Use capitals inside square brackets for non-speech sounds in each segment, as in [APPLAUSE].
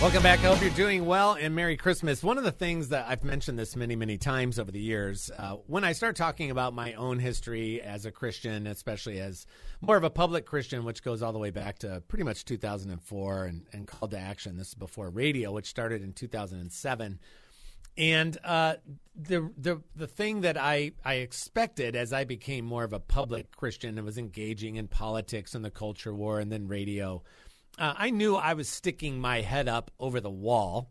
Welcome back. I hope you're doing well and Merry Christmas. One of the things that I've mentioned this many, many times over the years, uh, when I start talking about my own history as a Christian, especially as more of a public Christian, which goes all the way back to pretty much 2004 and, and Called to Action. This is before radio, which started in 2007. And uh, the the the thing that I I expected as I became more of a public Christian and was engaging in politics and the culture war and then radio, uh, I knew I was sticking my head up over the wall,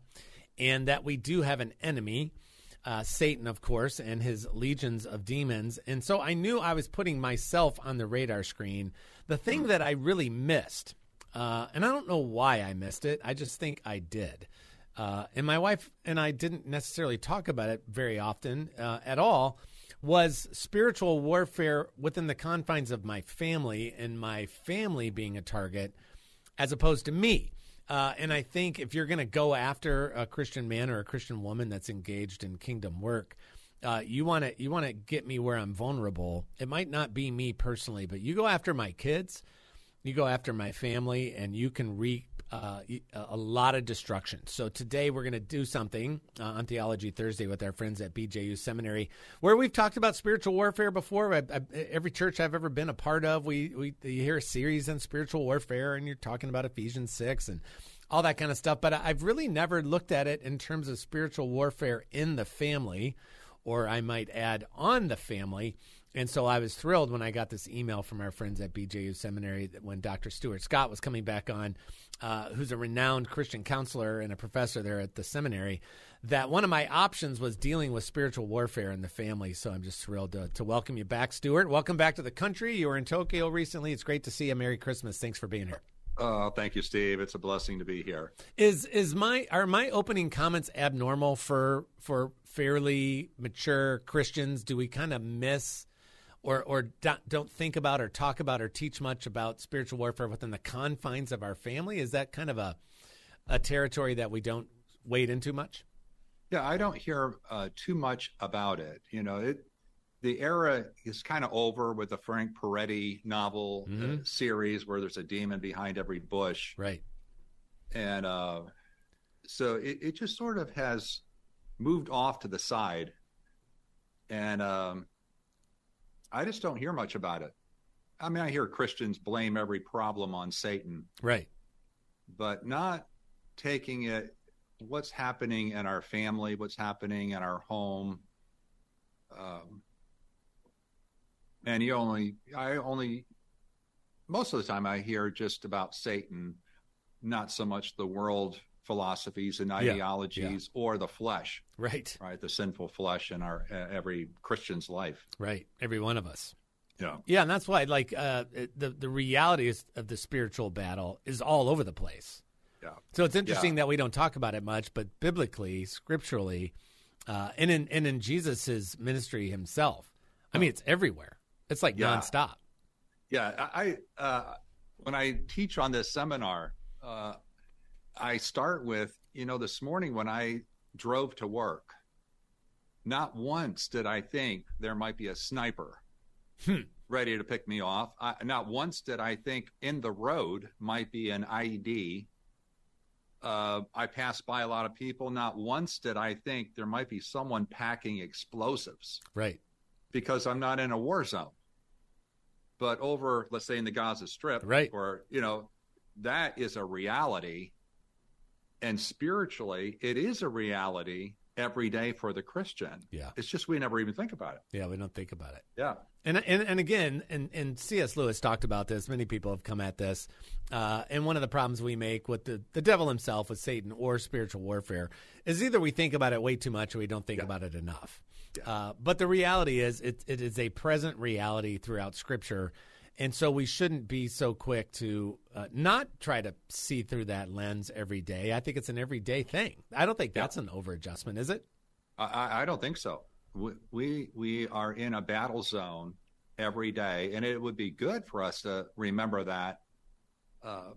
and that we do have an enemy. Uh, Satan, of course, and his legions of demons. And so I knew I was putting myself on the radar screen. The thing that I really missed, uh, and I don't know why I missed it, I just think I did, uh, and my wife and I didn't necessarily talk about it very often uh, at all, was spiritual warfare within the confines of my family and my family being a target as opposed to me. Uh, and I think if you're going to go after a Christian man or a Christian woman that's engaged in kingdom work, uh, you want to you want to get me where I'm vulnerable. It might not be me personally, but you go after my kids, you go after my family, and you can reap uh, a lot of destruction. So today we're going to do something uh, on Theology Thursday with our friends at BJU Seminary, where we've talked about spiritual warfare before. I, I, every church I've ever been a part of, we, we you hear a series on spiritual warfare, and you're talking about Ephesians six and all that kind of stuff. But I've really never looked at it in terms of spiritual warfare in the family, or I might add on the family. And so I was thrilled when I got this email from our friends at BJU Seminary that when Dr. Stuart Scott was coming back on, uh, who's a renowned Christian counselor and a professor there at the seminary, that one of my options was dealing with spiritual warfare in the family. So I'm just thrilled to, to welcome you back, Stuart. Welcome back to the country. You were in Tokyo recently. It's great to see you. Merry Christmas. Thanks for being here. Oh, thank you, Steve. It's a blessing to be here. Is is my are my opening comments abnormal for for fairly mature Christians? Do we kind of miss or or don't think about or talk about or teach much about spiritual warfare within the confines of our family? Is that kind of a a territory that we don't wade into much? Yeah, I don't hear uh, too much about it. You know, it the era is kind of over with the Frank Peretti novel uh, mm-hmm. uh, series where there's a demon behind every bush, right? And uh, so it, it just sort of has moved off to the side, and um, I just don't hear much about it. I mean, I hear Christians blame every problem on Satan. Right. But not taking it what's happening in our family, what's happening in our home. Um, and you only, I only, most of the time I hear just about Satan, not so much the world philosophies and ideologies yeah, yeah. or the flesh right. right? The sinful flesh in our uh, every christian's life. Right. Every one of us. Yeah. Yeah and that's why like uh, the the reality is, of the spiritual battle is all over the place. Yeah. So it's interesting yeah. that we don't talk about it much but biblically scripturally uh, and in and in jesus's ministry himself i mean it's everywhere. It's like nonstop. Yeah i uh, when i teach on this seminar uh, I start with, you know, this morning when I drove to work, not once did I think there might be a sniper hmm. ready to pick me off. I, not once did I think in the road might be an IED. Uh, I passed by a lot of people. Not once did I think there might be someone packing explosives. Right. Because I'm not in a war zone. But over, let's say, in the Gaza Strip, right. or, you know, that is a reality and spiritually, it is a reality every day for the Christian. Yeah. It's just we never even think about it. Yeah, we don't think about it. Yeah. And and, and again, and, and C.S. Lewis talked about this. Many people have come at this. Uh, and one of the problems we make with the, the devil himself, with Satan or spiritual warfare, is either we think about it way too much or we don't think yeah. about it enough. Yeah. Uh, but the reality is, it, it is a present reality throughout Scripture And so we shouldn't be so quick to uh, not try to see through that lens every day. I think it's an everyday thing. I don't think that's yeah. an over adjustment, is it? I, I don't think so. We, we we are in a battle zone every day, and it would be good for us to remember that uh,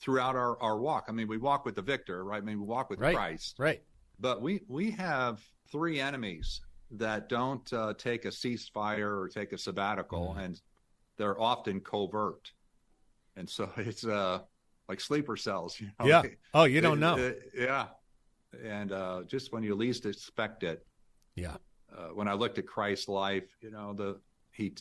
throughout our, our walk. I mean, we walk with the victor, right? I mean, we walk with right. Christ, right? But we we have three enemies that don't uh, take a ceasefire or take a sabbatical, mm. and they're often covert, and so [LAUGHS] it's uh like sleeper cells. You know? Yeah. Oh, you don't know. It, it, yeah. And uh, just when you least expect it. Yeah. Uh, when I looked at Christ's life, you know the he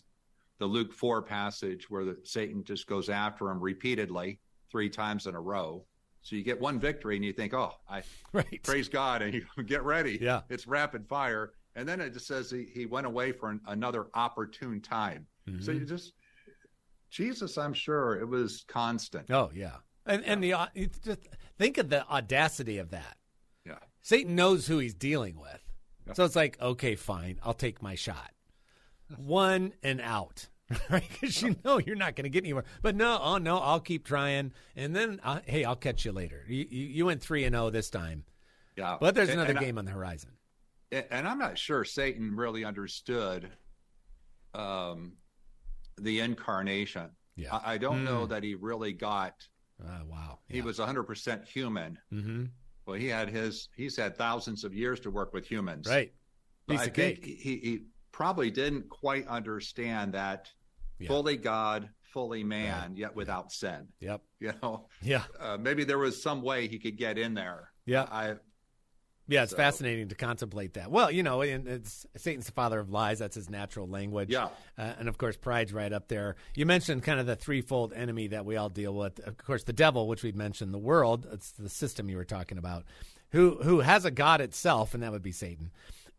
the Luke four passage where the, Satan just goes after him repeatedly three times in a row. So you get one victory and you think, oh, I [LAUGHS] right. praise God, and you [LAUGHS] get ready. Yeah, it's rapid fire, and then it just says he, he went away for an, another opportune time. Mm-hmm. So you just Jesus, I'm sure it was constant. Oh yeah, and and the uh, just think of the audacity of that. Yeah, Satan knows who he's dealing with, yeah. so it's like, okay, fine, I'll take my shot. One and out, [LAUGHS] right? Because you know you're not going to get anywhere. But no, oh no, I'll keep trying, and then uh, hey, I'll catch you later. You, you, you went three and zero oh this time. Yeah, but there's another and, and game I, on the horizon. And I'm not sure Satan really understood um, the incarnation. Yeah. I, I don't mm. know that he really got. Uh, wow. Yeah. He was 100% human. Mm-hmm. Well, he had his. He's had thousands of years to work with humans. Right. Piece I think. He, he probably didn't quite understand that yeah. fully God, fully man, right. yet without sin. Yep. You know. Yeah. Uh, maybe there was some way he could get in there. Yeah. I yeah, it's so. fascinating to contemplate that. Well, you know, it's Satan's the father of lies. That's his natural language. Yeah. Uh, and of course, pride's right up there. You mentioned kind of the threefold enemy that we all deal with. Of course, the devil, which we've mentioned, the world. It's the system you were talking about, who who has a god itself, and that would be Satan.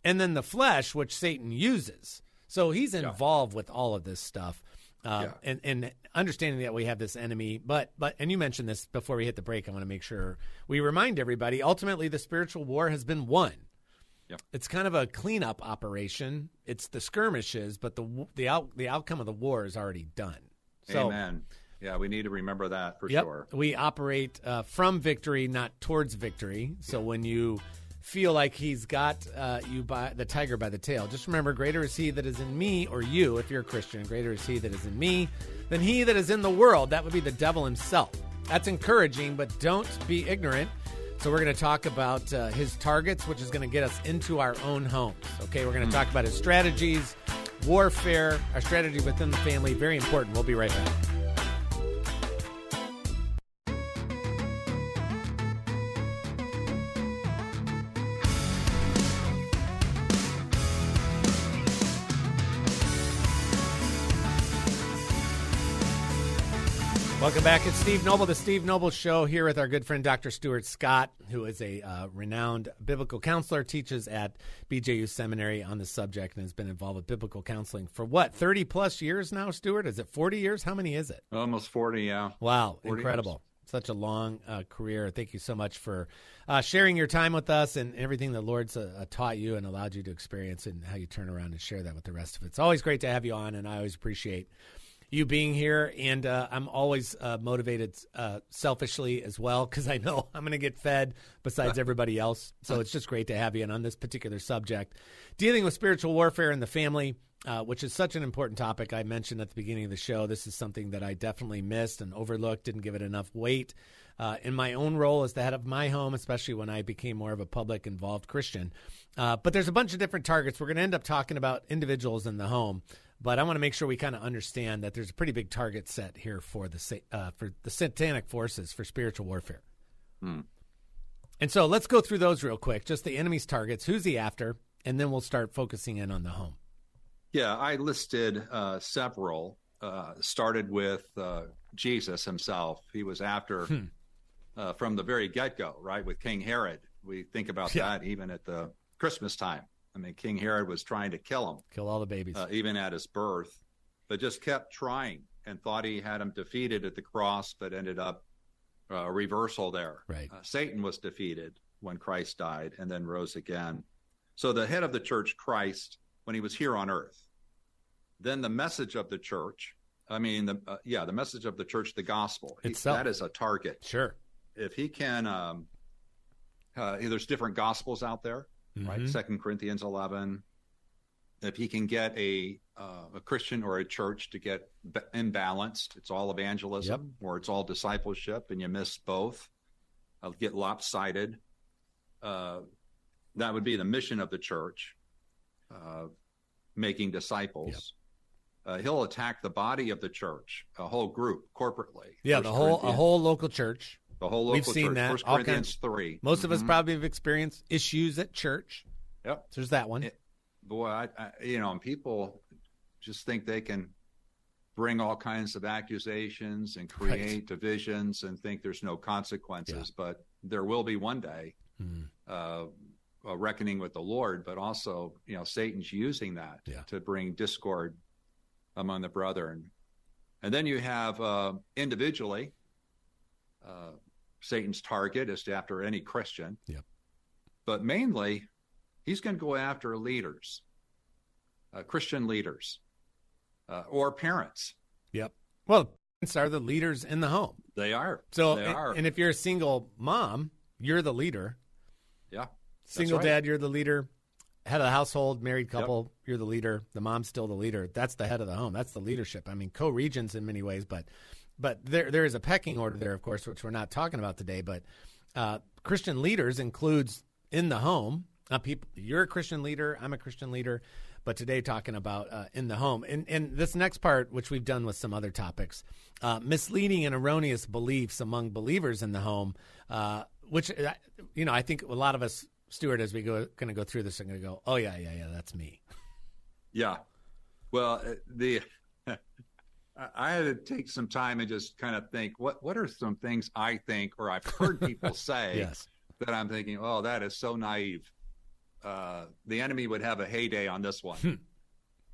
And then the flesh, which Satan uses. So he's involved yeah. with all of this stuff. Uh, yeah. and, and understanding that we have this enemy, but but and you mentioned this before we hit the break. I want to make sure we remind everybody. Ultimately, the spiritual war has been won. Yep. It's kind of a cleanup operation. It's the skirmishes, but the the out the outcome of the war is already done. So, Amen. Yeah, we need to remember that for yep, sure. We operate uh, from victory, not towards victory. So when you feel like he's got uh, you by the tiger by the tail. Just remember, greater is he that is in me, or you, if you're a Christian, greater is he that is in me than he that is in the world. That would be the devil himself. That's encouraging, but don't be ignorant. So we're going to talk about uh, his targets, which is going to get us into our own homes. Okay, we're going to mm. talk about his strategies, warfare, our strategy within the family. Very important. We'll be right back. Welcome back. It's Steve Noble, the Steve Noble Show, here with our good friend Dr. Stuart Scott, who is a uh, renowned biblical counselor, teaches at BJU Seminary on the subject, and has been involved with biblical counseling for what, 30 plus years now, Stuart? Is it 40 years? How many is it? Almost 40, yeah. Wow, 40 incredible. Years. Such a long uh, career. Thank you so much for uh, sharing your time with us and everything the Lord's uh, taught you and allowed you to experience and how you turn around and share that with the rest of it. It's always great to have you on, and I always appreciate you being here, and uh, I'm always uh, motivated uh, selfishly as well because I know [LAUGHS] I'm going to get fed besides everybody else. So it's just great to have you. And on this particular subject, dealing with spiritual warfare in the family, uh, which is such an important topic. I mentioned at the beginning of the show. This is something that I definitely missed and overlooked, didn't give it enough weight. Uh, in my own role as the head of my home, especially when I became more of a public involved Christian. Uh, but there's a bunch of different targets. We're going to end up talking about individuals in the home. But I want to make sure we kind of understand that there's a pretty big target set here for the uh, for the satanic forces for spiritual warfare. Hmm. And so let's go through those real quick. Just the enemy's targets, who's he after, and then we'll start focusing in on the home. Yeah, I listed uh, several. Uh, started with uh, Jesus himself. He was after hmm. Uh, from the very get go, right? With King Herod, we think about yeah. that even at the Christmas time. I mean, King Herod was trying to kill him, kill all the babies, uh, even at his birth, but just kept trying and thought he had him defeated at the cross, but ended up uh, a reversal there. Right. Uh, Satan was defeated when Christ died and then rose again. So the head of the church, Christ, when he was here on earth, then the message of the church, I mean, the uh, yeah, the message of the church, the gospel. He, Itself. that is a target. Sure. If he can, um, uh, there's different gospels out there, right? Mhm. Second Corinthians 11. If he can get a uh, a Christian or a church to get b- imbalanced, it's all evangelism or it's all discipleship, and you miss both. I'll get lopsided. Uh, that would be the mission of the church, uh, making disciples. Uh, he'll attack the body of the church, a whole group corporately. Yeah, First the whole a whole local church. The whole local we've seen church. that, First all Corinthians kinds- three. Most of us Mhm. probably have experienced issues at church. Yep. So there's that one. It- boy, I, I, you know, and people just think they can bring all kinds of accusations and Right. create divisions and think there's no consequences, but there will be one day Mm. uh, a reckoning with the Lord. But also, you know, Satan's using that Yeah. to bring discord among the brethren. And then you have uh, individually, uh, Satan's target is to after any Christian. Yep. But mainly, he's going to go after leaders, uh, Christian leaders, uh, or parents. Yep. Well, parents are the leaders in the home. They are. So, they and, are. and if you're a single mom, you're the leader. yeah. Single right. dad, you're the leader. Head of the household, married couple, you're the leader. The mom's still the leader. That's the head of the home. That's the leadership. I mean, co-regents in many ways, but but there there is a pecking order there, of course, which we're not talking about today. But uh, Christian leaders includes in the home. Uh, people, you're a Christian leader. I'm a Christian leader. But today, talking about uh, in the home, and and this next part, which we've done with some other topics, uh, misleading and erroneous beliefs among believers in the home, uh, which uh, you know, I think a lot of us, Stuart, as we go going to go through this, are going to go, oh yeah, yeah, yeah, that's me. Yeah. Well, the I- had to take some time and just kind of think what what are some things I think or I've heard people [LAUGHS] say Yes, that I'm thinking, oh, that is so naive. Uh, the enemy would have a heyday on this one.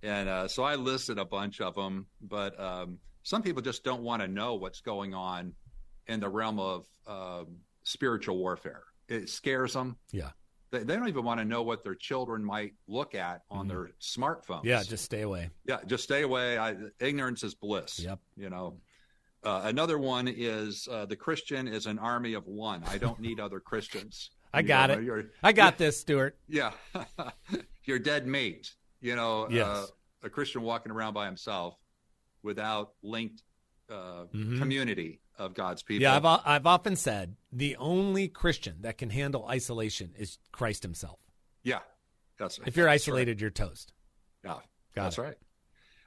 and uh, so I listed a bunch of them, but um, some people just don't want to know what's going on in the realm of um, spiritual warfare. It scares them. yeah, They, they don't even want to know what their children might look at on their smartphones. yeah. Just stay away. Yeah, just stay away. I, ignorance is bliss. Yep. You know, uh, another one is uh, the Christian is an army of one. I don't need other Christians. [LAUGHS] I You got know, it. I got [LAUGHS] this, Stuart. yeah, [LAUGHS] you're dead meat. You know, Yes. uh, a Christian walking around by himself without linked uh, Mhm. community of God's people. Yeah, I've I've often said the only Christian that can handle isolation is Christ Himself. yeah, that's right. If you're that's right. isolated, you're toast. Yeah, Got that's it. right.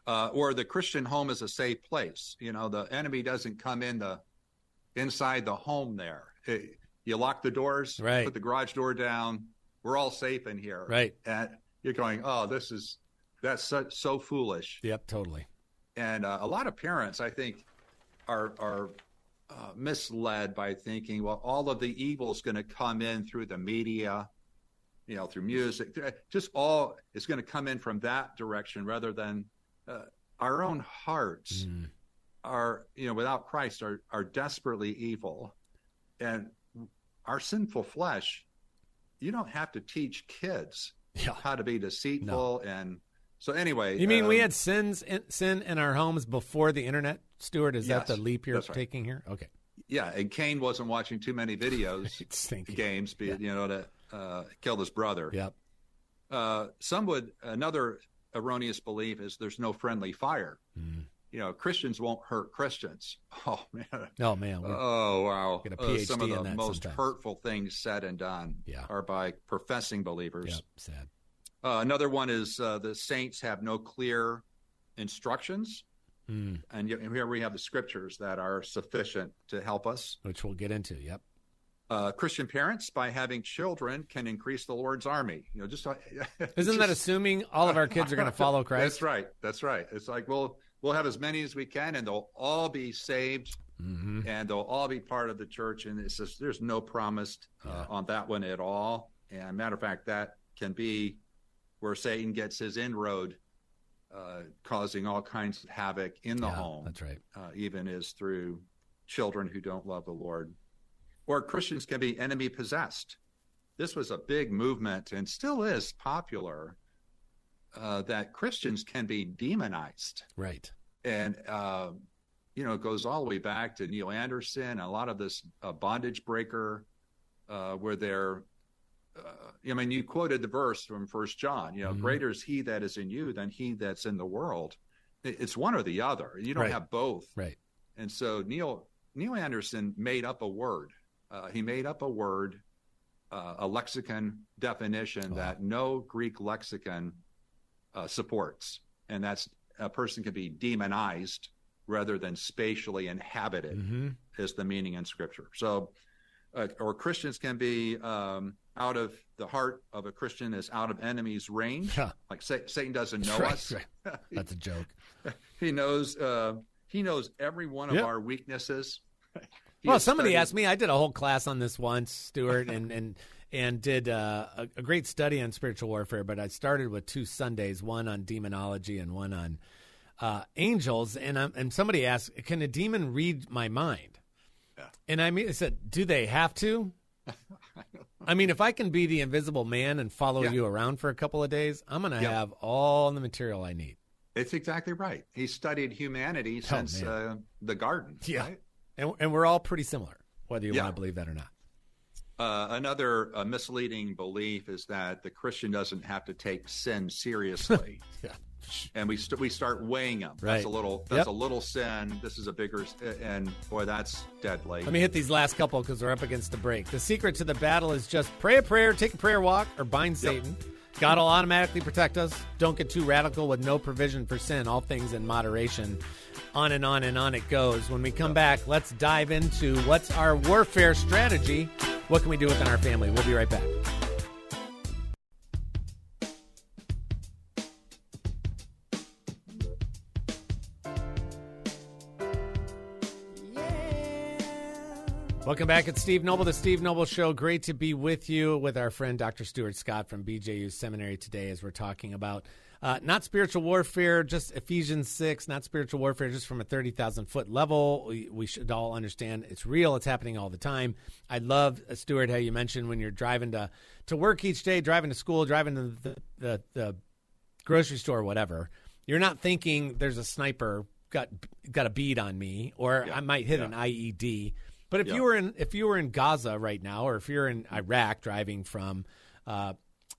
Uh, or the Christian home is a safe place. You know, the enemy doesn't come in the inside the home. There, It- you lock the doors, Right. put the garage door down. We're all safe in here, Right. And you're going, oh, this is that's so, so foolish. Yep, totally. And uh, a lot of parents, I think, are are uh, misled by thinking, well, all of the evil is going to come in through the media, you know, through music, just all is going to come in from that direction rather than uh, our own hearts Mm. are, you know, without Christ are are desperately evil, and our sinful flesh. You don't have to teach kids Yeah. how to be deceitful and so anyway. You mean we um, had sins in, sin in our homes before the internet, Stuart? Is that the leap you're right. taking here? Okay. Yeah, and Cain wasn't watching too many videos, [LAUGHS] games, be you know, to uh, kill his brother. Yep. Uh, some would another erroneous belief is there's no friendly fire. Mm. You know, Christians won't hurt Christians. [LAUGHS] Oh man. Oh man. we're- Oh wow. Uh, some of the most sometimes. hurtful things said and done Yeah. are by professing believers. yep. Sad. Uh, another one is uh, the saints have no clear instructions, Mm. and and here we have the scriptures that are sufficient to help us. Which we'll get into. Yep. uh, Christian parents by having children can increase the Lord's army. You know, just [LAUGHS] Isn't that assuming all of our kids are going [LAUGHS] to follow Christ? That's right. That's right. It's like we'll we'll have as many as we can, and they'll all be saved, hmm and they'll all be part of the church. And it's just there's no promise uh, Yeah. on that one at all. And matter of fact, that can be where Satan gets his inroad, uh, causing all kinds of havoc in the yeah, home That's right. uh, even is through children who don't love the Lord. Or Christians can be enemy possessed. This was a big movement and still is popular uh, that Christians can be demonized. Right. and uh, you know, it goes all the way back to Neil Anderson, a lot of this uh, bondage breaker, uh, where they're, I mean, you quoted the verse from First John. You know, Mhm. greater is He that is in you than He that's in the world. It's one or the other. You don't Right. have both. Right. And so Neil Neil Anderson made up a word. Uh, he made up a word, uh, a lexicon definition Wow. that no Greek lexicon uh, supports, and that's a person can be demonized rather than spatially inhabited hmm is the meaning in Scripture. So, uh, or Christians can be um, out of the heart of a Christian is out of enemies' range. Huh. Like sa- Satan doesn't know [LAUGHS] Right, us. right. [LAUGHS] That's a joke. he knows. Uh, he knows every one of Yep. our weaknesses. He well, somebody studied- asked me. I did a whole class on this once, Stuart, and and and did uh, a, a great study on spiritual warfare. But I started with two Sundays, one on demonology and one on uh, angels. And I'm, and somebody asked, "Can a demon read my mind?" Yeah. And I mean, I said, "Do they have to?" I mean, if I can be the invisible man and follow Yeah. you around for a couple of days, I'm going to Yeah. have all the material I need. It's exactly right. He studied humanity since Oh, man. uh, the garden. Yeah. right? And, and we're all pretty similar, whether you Yeah. want to believe that or not. Uh, another uh, misleading belief is that the Christian doesn't have to take sin seriously, [LAUGHS] Yeah. And we st- we start weighing them. Right. That's a little. That's Yep. a little sin. This is a bigger, and boy, that's deadly. Let me hit these last couple because we're up against the break. The secret to the battle is just pray a prayer, take a prayer walk, or bind Satan. God will automatically protect us. Don't get too radical with no provision for sin. All things in moderation. On and on and on it goes. When we come back, let's dive into what's our warfare strategy. What can we do within our family? We'll be right back. Welcome back. It's Steve Noble, the Steve Noble Show. Great to be with you with our friend Dr. Stuart Scott from BJU Seminary today as we're talking about uh, not spiritual warfare, just Ephesians 6, not spiritual warfare, just from a 30,000 foot level. We, we should all understand it's real, it's happening all the time. I love, uh, Stuart, how you mentioned when you're driving to, to work each day, driving to school, driving to the, the, the grocery store, whatever. You're not thinking there's a sniper got got a bead on me, or Yeah. I might hit Yeah. an IED. But if Yeah. you were in if you were in Gaza right now, or if you're in Iraq driving from uh,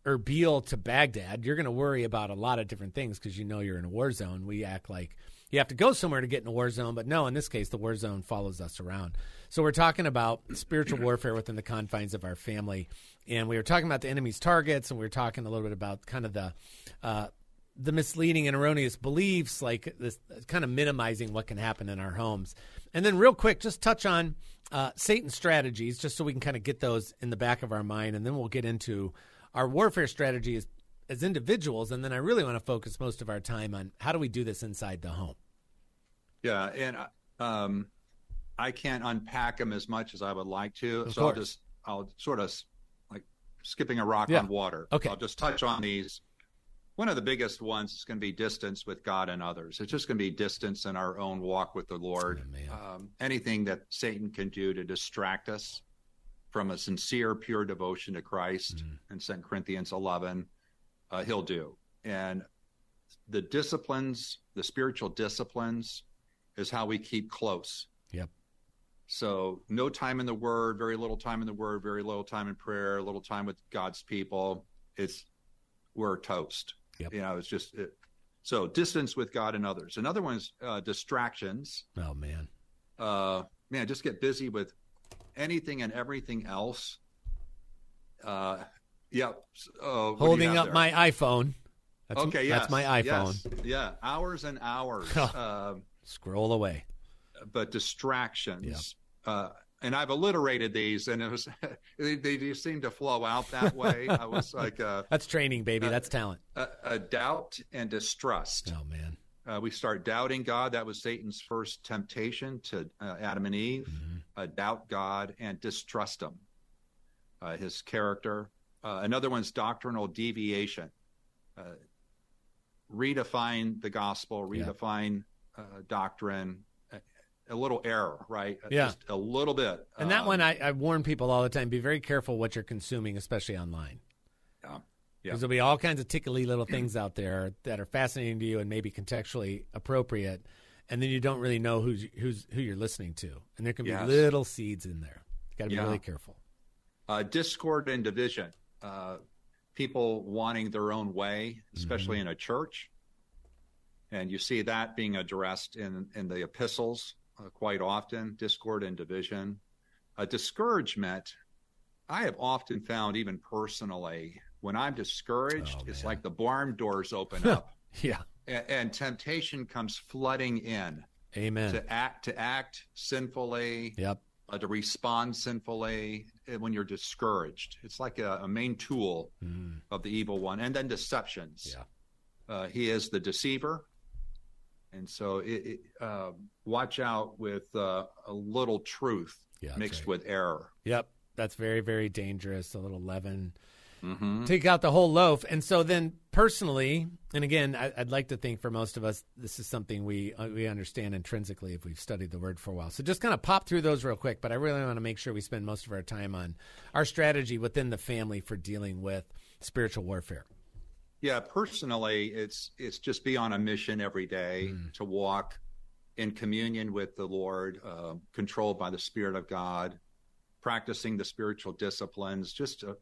Erbil to Baghdad, you're going to worry about a lot of different things because you know you're in a war zone. We act like you have to go somewhere to get in a war zone, but no, in this case, the war zone follows us around. So we're talking about spiritual [CLEARS THROAT] warfare within the confines of our family, and we were talking about the enemy's targets, and we were talking a little bit about kind of the uh, the misleading and erroneous beliefs, like this kind of minimizing what can happen in our homes. And then, real quick, just touch on uh, Satan's strategies, just so we can kind of get those in the back of our mind, and then we'll get into our warfare strategy as, as individuals. And then I really want to focus most of our time on how do we do this inside the home. Yeah, and uh, um, I can't unpack them as much as I would like to. Of so I'll just I'll sort of like skipping a rock Yeah. on water. Okay. I'll just touch on these. One of the biggest ones is going to be distance with God and others. It's just going to be distance in our own walk with the Lord. Oh, um, anything that Satan can do to distract us from a sincere, pure devotion to Christ Mm-hmm. in 2 Corinthians 11, uh, he'll do. And the disciplines, the spiritual disciplines, is how we keep close. Yep. So, no time in the Word, very little time in the Word, very little time in prayer, little time with God's people. It's we're toast. Yep. You know, it's just it, so distance with God and others. Another one is uh, distractions. Oh man, Uh, man, just get busy with anything and everything else. Uh, yeah. Uh, holding up there? my iPhone. That's, okay, that's my iPhone. yes, yeah, hours and hours. [LAUGHS] Um, Scroll away. but distractions. Uh, and I've alliterated these, and it was [LAUGHS] they, they just seem to flow out that way. I was [LAUGHS] like uh, That's training, baby. Uh, That's talent. a, a doubt and distrust. Oh man. Uh, we start doubting God. That was Satan's first temptation to uh, Adam and Eve. Mm-hmm. Uh, doubt God and distrust Him, uh, His character. Uh, another one's doctrinal deviation. Uh, redefine the gospel, Yeah. redefine uh, doctrine. A, little error, right? Uh, Yeah. Just a little bit. And that Um, one, I, I warn people all the time: be very careful what you're consuming, especially online. Yeah. Yeah. Because there'll be all kinds of tickly little things out there that are fascinating to you and maybe contextually appropriate. and then you don't really know who's who's who you're listening to, and there can be Yes. little seeds in there. Got to be Yeah. really careful. uh, discord and division, uh, people wanting their own way, especially Mm-hmm. in a church. And you see that being addressed in, in the epistles quite often discord and division. Uh, discouragement, I have often found, even personally, when I'm discouraged, Oh, it's like the barn doors open [LAUGHS] up Yeah. and, and temptation comes flooding in Amen. to act to act sinfully, Yep. uh, to respond sinfully uh, when you're discouraged. It's like a, a main tool Mm. of the evil one. And then deceptions. Yeah. Uh, he is the deceiver. And so it, it, uh, watch out with uh, a little truth Yeah, mixed right. with error. Yep. That's very very dangerous. A little leaven. Mm-hmm. take out the whole loaf. And so then personally, and again, I, I'd like to think for most of us, this is something we uh, we understand intrinsically if we've studied the word for a while. So just kind of pop through those real quick. But I really want to make sure we spend most of our time on our strategy within the family for dealing with spiritual warfare. Yeah, personally, it's it's just be on a mission every day Mm. to walk in communion with the Lord, uh, controlled by the Spirit of God, practicing the spiritual disciplines. Just to,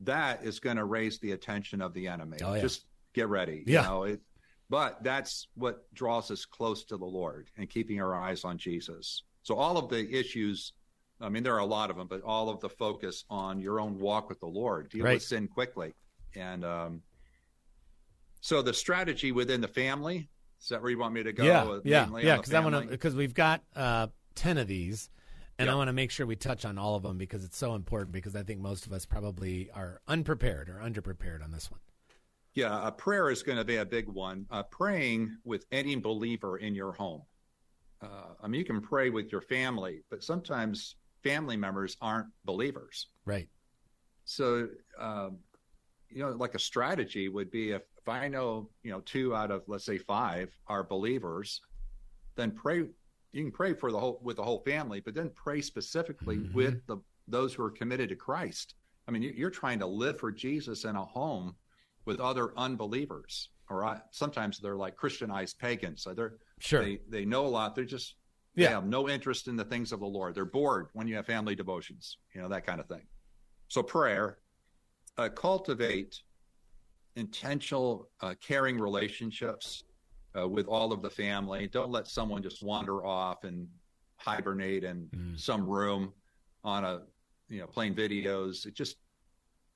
that is going to raise the attention of the enemy. Oh, yeah. Just get ready. Yeah. You know, it, but that's what draws us close to the Lord and keeping our eyes on Jesus. So all of the issues. I mean, there are a lot of them, but all of the focus on your own walk with the Lord, deal Right. with sin quickly, and um, so the strategy within the family is that where you want me to go? yeah, yeah, yeah. Because I want to because we've got uh, ten of these, and I want to make sure we touch on all of them because it's so important. Because I think most of us probably are unprepared or underprepared on this one. Yeah, a prayer is going to be a big one. Uh, praying with any believer in your home. Uh, I mean, you can pray with your family, but sometimes family members aren't believers. Right. So, um, you know, like a strategy would be if, if I know, you know, two out of let's say five are believers, then pray. You can pray for the whole with the whole family, but then pray specifically Mhm. with the those who are committed to Christ. I mean, you- you're trying to live for Jesus in a home with other unbelievers, or sometimes they're like Christianized pagans. So they're Sure. they they know a lot. They're just Yeah. they have no interest in the things of the Lord. They're bored when you have family devotions, you know that kind of thing. So prayer, uh, cultivate intentional, uh, caring relationships uh, with all of the family. Don't let someone just wander off and hibernate in Mm. some room on a you know playing videos. It just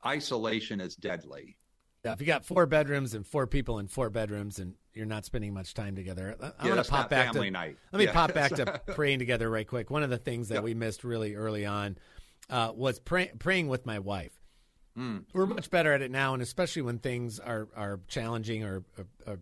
isolation is deadly. Yeah, if you got four bedrooms and four people in four bedrooms and you're not spending much time together, I'm Yeah, to pop back family to night. let me Yeah. pop back to [LAUGHS] praying together right quick. One of the things that Yep. we missed really early on uh, was pray, praying with my wife. Mm. We're much better at it now, and especially when things are are challenging or, or, or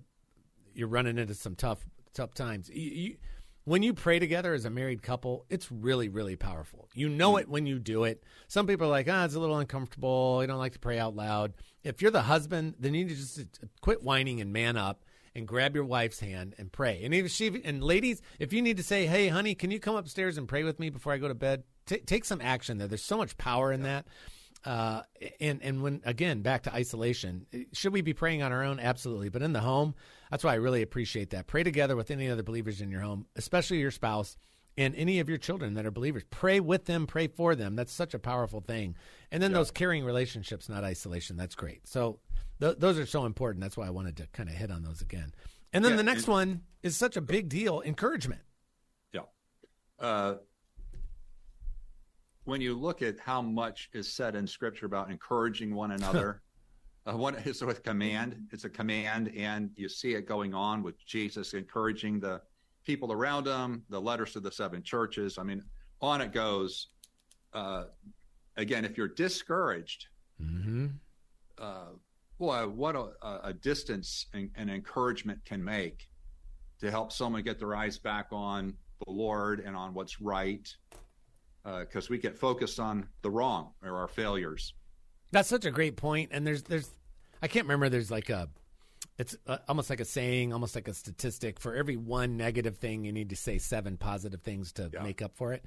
you're running into some tough tough times. You, you, when you pray together as a married couple, it's really really powerful. You know it when you do it. Some people are like, ah, it's a little uncomfortable. I don't like to pray out loud. If you're the husband, then you need to just quit whining and man up and grab your wife's hand and pray. And if she and ladies, if you need to say, "Hey, honey, can you come upstairs and pray with me before I go to bed?" T- take some action there. There's so much power in that. Uh, and and when again back to isolation, should we be praying on our own? Absolutely, but in the home, that's why I really appreciate that. Pray together with any other believers in your home, especially your spouse and any of your children that are believers. Pray with them, pray for them. That's such a powerful thing. And then those caring relationships, not isolation. That's great. So th- those are so important. That's why I wanted to kind of hit on those again. And then Yeah, the next and- one is such a big deal: encouragement. Yeah. Uh, when you look at how much is said in Scripture about encouraging one another, uh, one is with command. It's a command, and you see it going on with Jesus encouraging the people around him. The letters to the seven churches. I mean, on it goes. Uh, again, if you're discouraged, Mm-hmm. uh, boy, what a, a distance and, and encouragement can make to help someone get their eyes back on the Lord and on what's right, because we get focused on the wrong or our failures. That's such a great point. And there's there's I can't remember. There's like a it's uh, almost like a saying, almost like a statistic. For every one negative thing, you need to say seven positive things to Yeah. make up for it.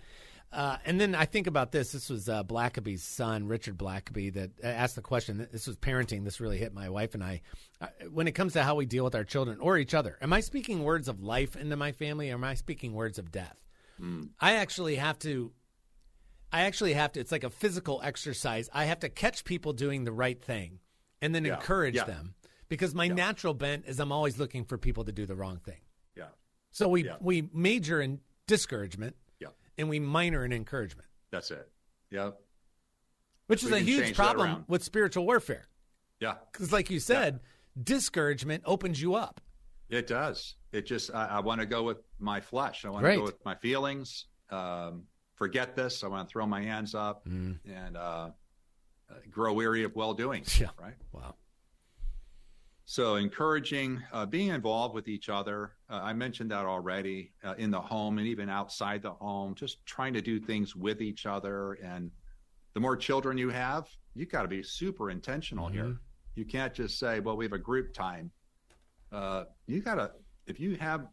Uh, and then I think about this. This was uh, Blackaby's son, Richard Blackaby, that asked the question. This was parenting. This really hit my wife and I. Uh, when it comes to how we deal with our children or each other, am I speaking words of life into my family or am I speaking words of death? Mm. I actually have to. I actually have to. It's like a physical exercise. I have to catch people doing the right thing and then yeah. encourage yeah. them because my yeah. natural bent is I'm always looking for people to do the wrong thing. Yeah. So we we major in discouragement Yeah. and we minor in encouragement. That's it. Yeah. Which is a huge problem with spiritual warfare. Yeah. Because, like you said, discouragement opens you up. It does. It just, I, I want to go with my flesh. I want right. to go with my feelings. Um, forget this. I want to throw my hands up mm. and uh, grow weary of well doing. [LAUGHS] Yeah. Right. Wow. So, encouraging, uh, being involved with each other. Uh, I mentioned that already uh, in the home and even outside the home, just trying to do things with each other. And the more children you have, you've got to be super intentional mm-hmm. here. You can't just say, well, we have a group time. Uh, you got to, if you have,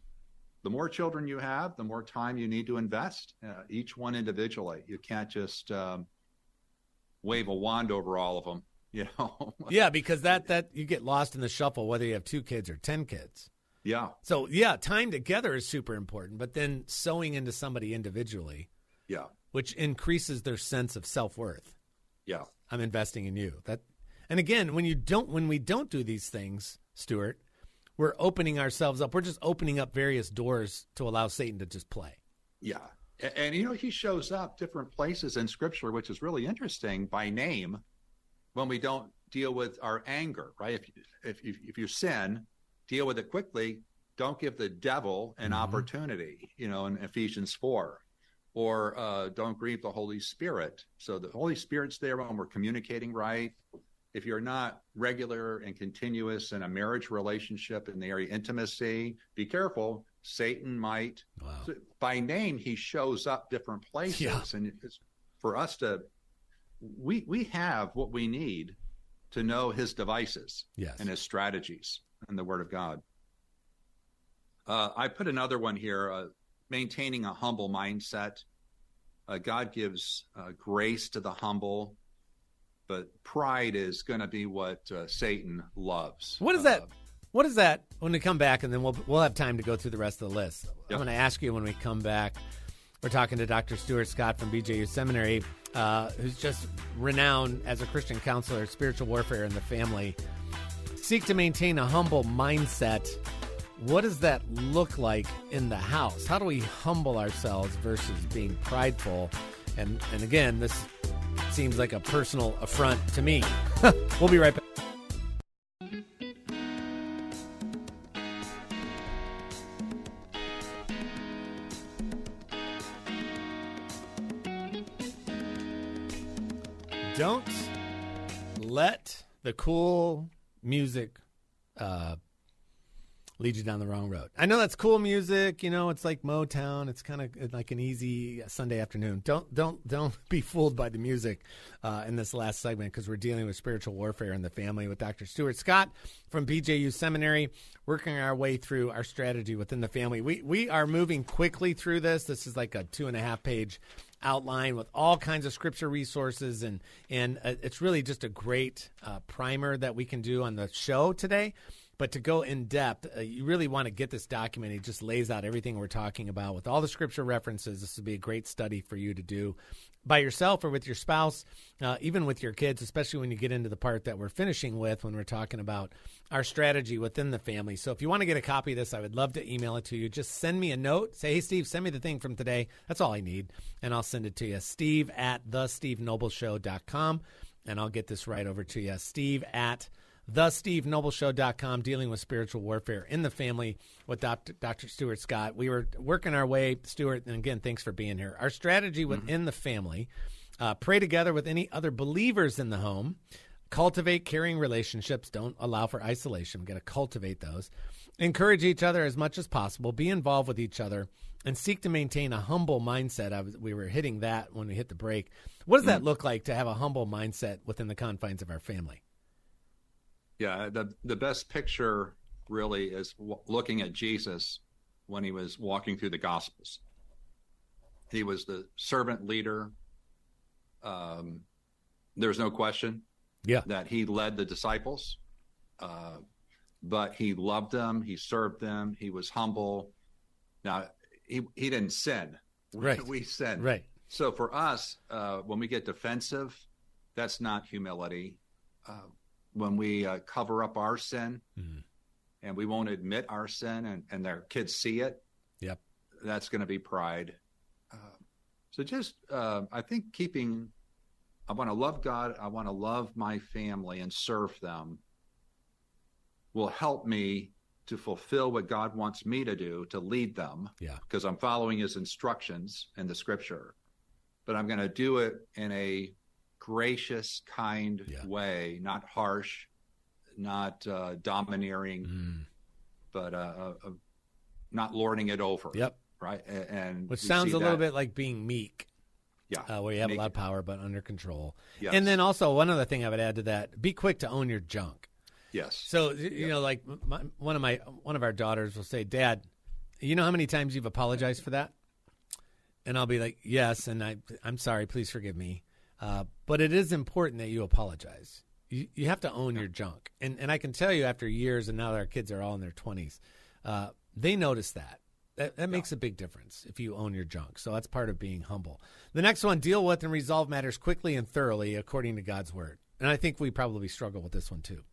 the more children you have, the more time you need to invest, uh, each one individually. You can't just um, wave a wand over all of them [LAUGHS] you know? Yeah because that that you get lost in the shuffle whether you have two kids or 10 kids. Yeah. So yeah time together is super important but then sowing into somebody individually yeah. which increases their sense of self-worth. Yeah. I'm investing in you. That and again when you don't when we don't do these things stuart we're opening ourselves up we're just opening up various doors to allow satan to just play yeah and, and you know he shows up different places in scripture which is really interesting by name when we don't deal with our anger, right? If if if, if you sin, deal with it quickly. Don't give the devil an mm-hmm. opportunity, you know, in Ephesians four, or uh, don't grieve the Holy Spirit. So the Holy Spirit's there when we're communicating right. If you're not regular and continuous in a marriage relationship in the area of intimacy, be careful. Satan might, wow. by name, he shows up different places, yeah. and it's for us to we we have what we need to know his devices yes. and his strategies in the Word of God. Uh, I put another one here: uh, maintaining a humble mindset. Uh, God gives uh, grace to the humble, but pride is going to be what uh, Satan loves. What is that? Uh, what is that? When we come back, and then we'll we'll have time to go through the rest of the list. Yep. I'm going to ask you when we come back. We're talking to Dr. Stuart Scott from BJU Seminary uh, who's just renowned as a Christian counselor, spiritual warfare in the family, seek to maintain a humble mindset. What does that look like in the house? How do we humble ourselves versus being prideful? And and again, this seems like a personal affront to me. [LAUGHS] we'll be right back. Don't let the cool music uh, lead you down the wrong road. I know that's cool music. You know, it's like Motown. It's kind of like an easy Sunday afternoon. Don't don't don't [LAUGHS] be fooled by the music uh, in this last segment because we're dealing with spiritual warfare in the family with Dr. Stuart Scott from BJU Seminary, working our way through our strategy within the family. We we are moving quickly through this. This is like a two and a half page outline with all kinds of scripture resources and and uh, it's really just a great uh, primer that we can do on the show today but to go in depth uh, you really want to get this document it just lays out everything we're talking about with all the scripture references this would be a great study for you to do by yourself or with your spouse, uh, even with your kids, especially when you get into the part that we're finishing with when we're talking about our strategy within the family. So if you want to get a copy of this, I would love to email it to you. Just send me a note. Say, hey, Steve, send me the thing from today. That's all I need. And I'll send it to you. Steve at thestevenobleshow.com. And I'll get this right over to you. Steve at thestevenobleshow.com, dealing with spiritual warfare in the family with Dr. Dr. Stuart Scott. We were working our way, Stuart, and again, thanks for being here. Our strategy mm-hmm. within mm-hmm. the family uh, pray together with any other believers in the home, cultivate caring relationships, don't allow for isolation. We've got to cultivate those. Encourage each other as much as possible, be involved with each other, and seek to maintain a humble mindset. I was, we were hitting that when we hit the break. What does that mm-hmm. look like to have a humble mindset within the confines of our family? Yeah, the the best picture really is w- looking at Jesus when he was walking through the Gospels. he was the servant leader. Um, there's no question Yeah. that he led the disciples, uh, but he loved them, he served them, he was humble. Now, he, he didn't sin. [LAUGHS] Right. We sin. Right. So for us, uh, when we get defensive, that's not humility. Uh, when we uh, cover up our sin Mhm. and we won't admit our sin and, and their kids see it, Yep. that's going to be pride. Uh, so just, uh, I think keeping, I want to love God, I want to love my family and serve them will help me to fulfill what God wants me to do to lead them Yeah. because I'm following his instructions in the scripture. But I'm going to do it in a gracious, kind Yeah. way, not harsh, not uh, domineering, Mm. but uh, uh, uh, not lording it over. Yep. Right. And Which sounds a little bit like being meek, yeah, uh, where you have Meek. a lot of power but under control. Yes. And then also one other thing I would add to that: be quick to own your junk. yes. So you know, like my, one of my one of our daughters will say, "Dad, you know how many times you've apologized for that?" And I'll be like, "Yes," and I I'm sorry, please forgive me. Uh, but it is important that you apologize. You you have to own your junk, and and I can tell you after years, and now that our kids are all in their twenties, uh, they notice that. That, that makes a big difference if you own your junk. So that's part of being humble. The next one, deal with and resolve matters quickly and thoroughly according to God's word. And I think we probably struggle with this one too.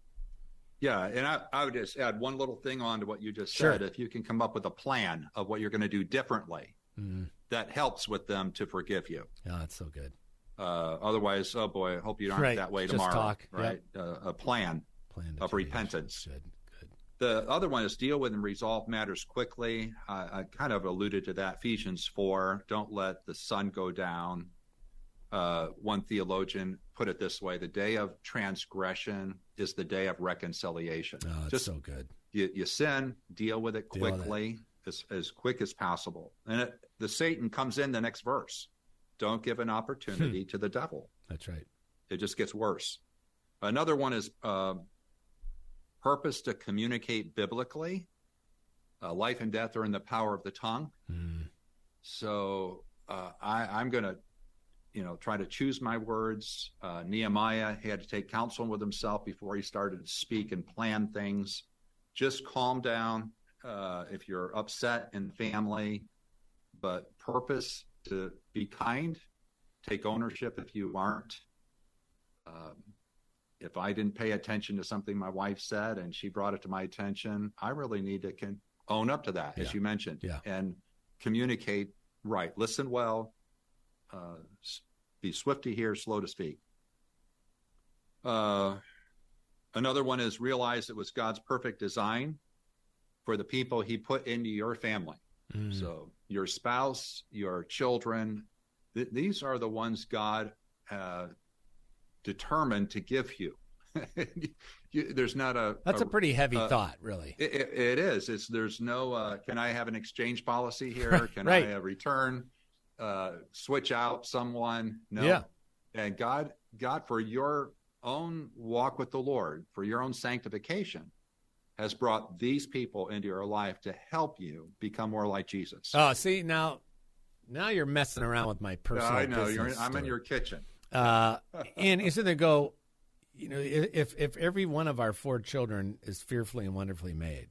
Yeah, and I, I would just add one little thing on to what you just Sure. said. If you can come up with a plan of what you're going to do differently, Mm. that helps with them to forgive you. Oh, that's so good. Uh, otherwise, oh boy, I hope you aren't Right, that way just tomorrow. talk, Right? Uh, a plan. Plan Of change. repentance. Good, good. The other one is deal with and resolve matters quickly. I, I kind of alluded to that. Ephesians 4, don't let the sun go down. Uh, one theologian put it this way the day of transgression is the day of reconciliation. Oh, that's Just so good. you, you sin, deal with it Deal with it. quickly, as, as quick as possible. And it, the Satan comes in the next verse. Don't give an Hmm. opportunity to the devil. That's right. It just gets worse. Another one is uh, purpose to communicate biblically. Uh, life and death are in the power of the tongue. Mm. So uh, I, I'm going to, you know, try to choose my words. Uh, Nehemiah had to take counsel with himself before he started to speak and plan things. Just calm down uh, if you're upset in family, but purpose to be kind. Take ownership if you aren't. Um, if I didn't pay attention to something my wife said and she brought it to my attention, I really need to can own up to that, Yeah. as you mentioned, Yeah. and communicate right. Listen well. Uh, be swift to hear, slow to speak. Uh, another one is realize it was God's perfect design for the people He put into your family. Mm. So your spouse, your children, th- these are the ones God uh, determined to give you. [LAUGHS] you. There's not a. That's a pretty heavy uh, thought, really. It, it- it is. It's there's no. Uh, can I have an exchange policy here? [LAUGHS] Can right. I uh, return? Uh, switch out someone? No. Yeah. And God, God, for your own walk with the Lord, for your own sanctification, has brought these people into your life to help you become more like Jesus. Oh, see now, now you're messing around with my personal. I know. You're. business I'm in your kitchen. Uh, and isn't there go, you know, if if every one of our four children is fearfully and wonderfully made,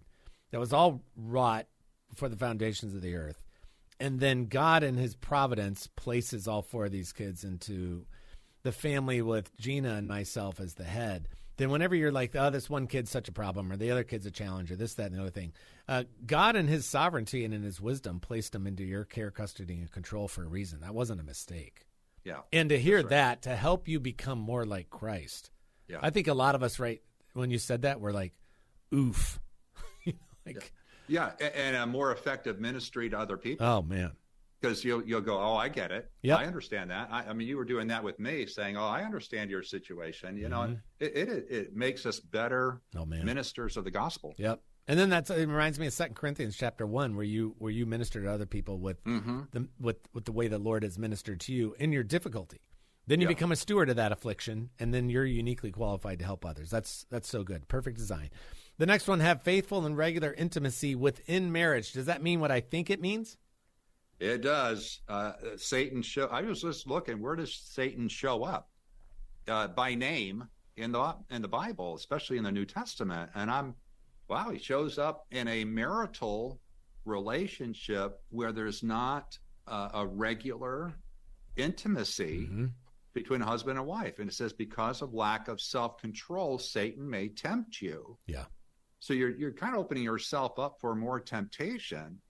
that was all wrought before the foundations of the earth, and then God in His providence places all four of these kids into the family with Gina and myself as the head. Then whenever you're like, oh, this one kid's such a problem, or the other kid's a challenge, or this, that, and the other thing, uh, God in His sovereignty and in His wisdom placed them into your care, custody, and control for a reason. That wasn't a mistake. Yeah. And to hear right. that to help you become more like Christ. Yeah. I think a lot of us, right, when you said that, we're like, oof. [LAUGHS] You know, like, Yeah, a- and a more effective ministry to other people oh, man. Because you'll you'll go, oh, I get it. Yep. I understand that. I, I mean, you were doing that with me, saying, oh, I understand your situation. You know, Mhm. it, it it makes us better Oh, man. ministers of the gospel. Yep. And then that's it reminds me of Second Corinthians chapter one, where you where you minister to other people with Mm-hmm. the with with the way the Lord has ministered to you in your difficulty. Then you Yeah. become a steward of that affliction, and then you're uniquely qualified to help others. That's that's so good. Perfect design. The next one, have faithful and regular intimacy within marriage. Does that mean what I think it means? It does. Uh, Satan show. I was just looking. Where does Satan show up uh, by name in the in the Bible, especially in the New Testament? And I'm, wow, he shows up in a marital relationship where there's not uh, a regular intimacy mm-hmm. between husband and wife, and it says because of lack of self control, Satan may tempt you. Yeah. So you're you're kind of opening yourself up for more temptation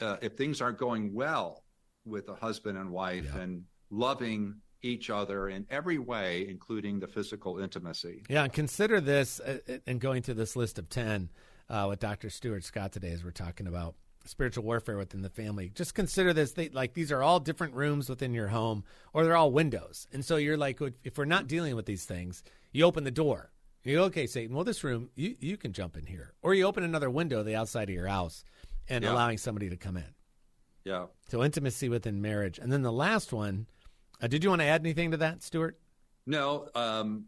uh, if things aren't going well with a husband and wife yeah. and loving each other in every way, including the physical intimacy. Yeah, and consider this, uh, uh and going through this list of 10 uh, with Dr. Stuart Scott today, as we're talking about spiritual warfare within the family. Just consider this they, like these are all different rooms within your home, or they're all windows. And so you're like, if we're not dealing with these things, you open the door. You go, okay, Satan, well, this room, you, you can jump in here. Or you open another window, the outside of your house and yeah. allowing somebody to come in. Yeah. So intimacy within marriage, and then the last one. Uh, did you want to add anything to that, Stuart? No. Um,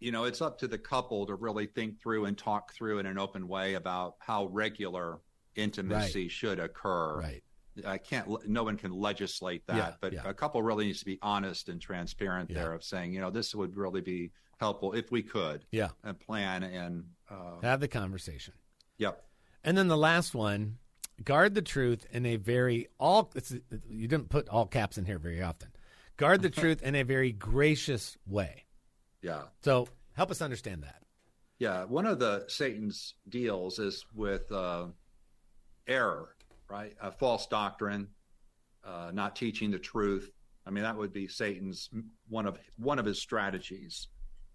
you know, it's up to the couple to really think through and talk through in an open way about how regular intimacy right. should occur. Right. I can't. No one can legislate that, yeah, but yeah. a couple really needs to be honest and transparent yeah. there of saying, you know, this would really be helpful if we could. Yeah. And plan and uh, have the conversation. Yep. And then the last one, guard the truth in a very all. you didn't put all caps in here very often. Guard the [LAUGHS] truth in a very gracious way. Yeah. So help us understand that. Yeah, one of the Satan's deals is with uh, error, right? A false doctrine, uh, not teaching the truth. I mean, that would be Satan's one of one of his strategies.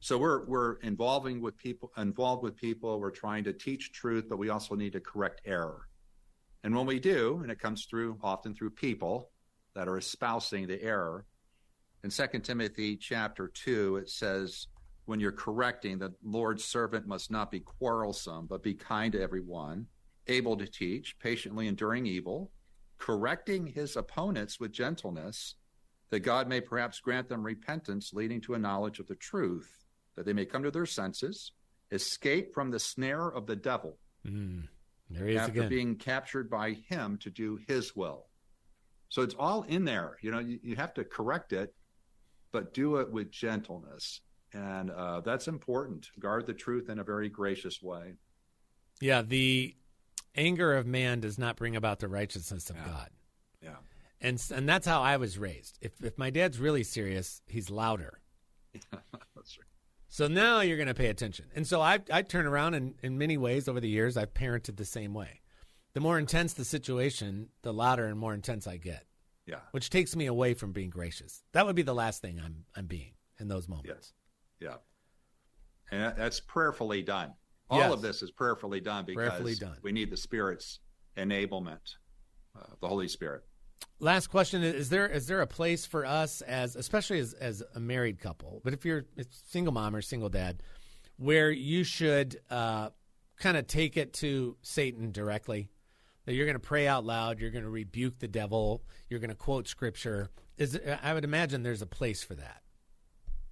So we're we're involving with people involved with people. We're trying to teach truth, but we also need to correct error. And when we do, and it comes through often through people that are espousing the error, in 2 Timothy chapter 2, it says, when you're correcting, the Lord's servant must not be quarrelsome, but be kind to everyone, able to teach, patiently enduring evil, correcting his opponents with gentleness, that God may perhaps grant them repentance leading to a knowledge of the truth that they may come to their senses, escape from the snare of the devil. Mm, there he is after being captured by him to do his will. So it's all in there. You know, you, you have to correct it, but do it with gentleness. And uh, that's important. Guard the truth in a very gracious way. Yeah, the anger of man does not bring about the righteousness of yeah. God. Yeah. And and that's how I was raised. If if my dad's really serious, he's louder. [LAUGHS] So now you're going to pay attention. And so I, I turn around and in many ways over the years, I've parented the same way. The more intense the situation, the louder and more intense I get. Yeah. Which takes me away from being gracious. That would be the last thing I'm, I'm being in those moments. Yes. Yeah. And that's prayerfully done. All yes. of this is prayerfully done because prayerfully done. we need the Spirit's enablement, uh, the Holy Spirit last question is there is there a place for us as especially as as a married couple but if you're a single mom or single dad where you should uh, kind of take it to satan directly? That you're going to pray out loud you're going to rebuke the devil you're going to quote scripture. Is i would imagine there's a place for that.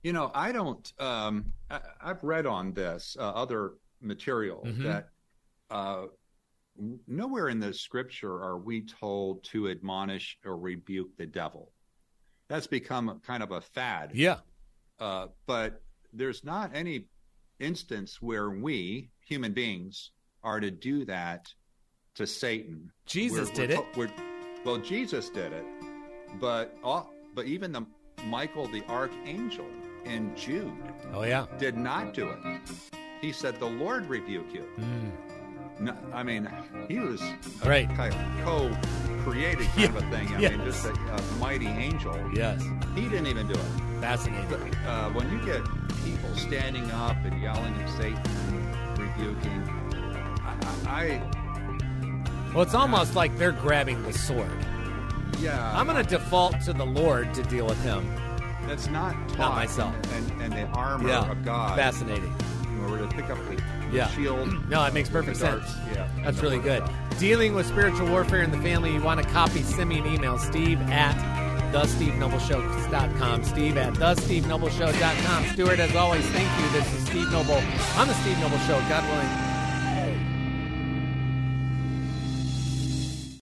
You know i don't um, I, have read on this uh, other material mm-hmm. that uh, nowhere in the scripture are we told to admonish or rebuke the devil. That's become kind of a fad. Yeah. Uh, but there's not any instance where we, human beings, are to do that to Satan. Jesus we're, did we're, it. well, Jesus did it, but uh, but even the Michael the archangel in Jude, oh yeah, did not do it. He said, "The Lord rebuke you." Mm. No, I mean, he was right. kind of co-created kind yeah. of a thing. I [LAUGHS] yes. mean, just a, a, mighty angel. Yes. He didn't even do it. Fascinating. But, uh, when you get people standing up and yelling at Satan, rebuking, I, I well, it's almost like they're grabbing the sword. Yeah. I'm going to default to the Lord to deal with him. That's not taught. Not myself. And, and the armor yeah. of God. Fascinating. In order to pick up the yeah. shield. [CLEARS THROAT] No, it makes perfect sense. Yeah. That's really good. Dealing with spiritual warfare in the family, you want to copy, send me an email, steve at thestevenobleshow.com. Steve at thestevenobleshow.com. Stuart, as always, thank you. This is Steve Noble on the Steve Noble Show. God willing,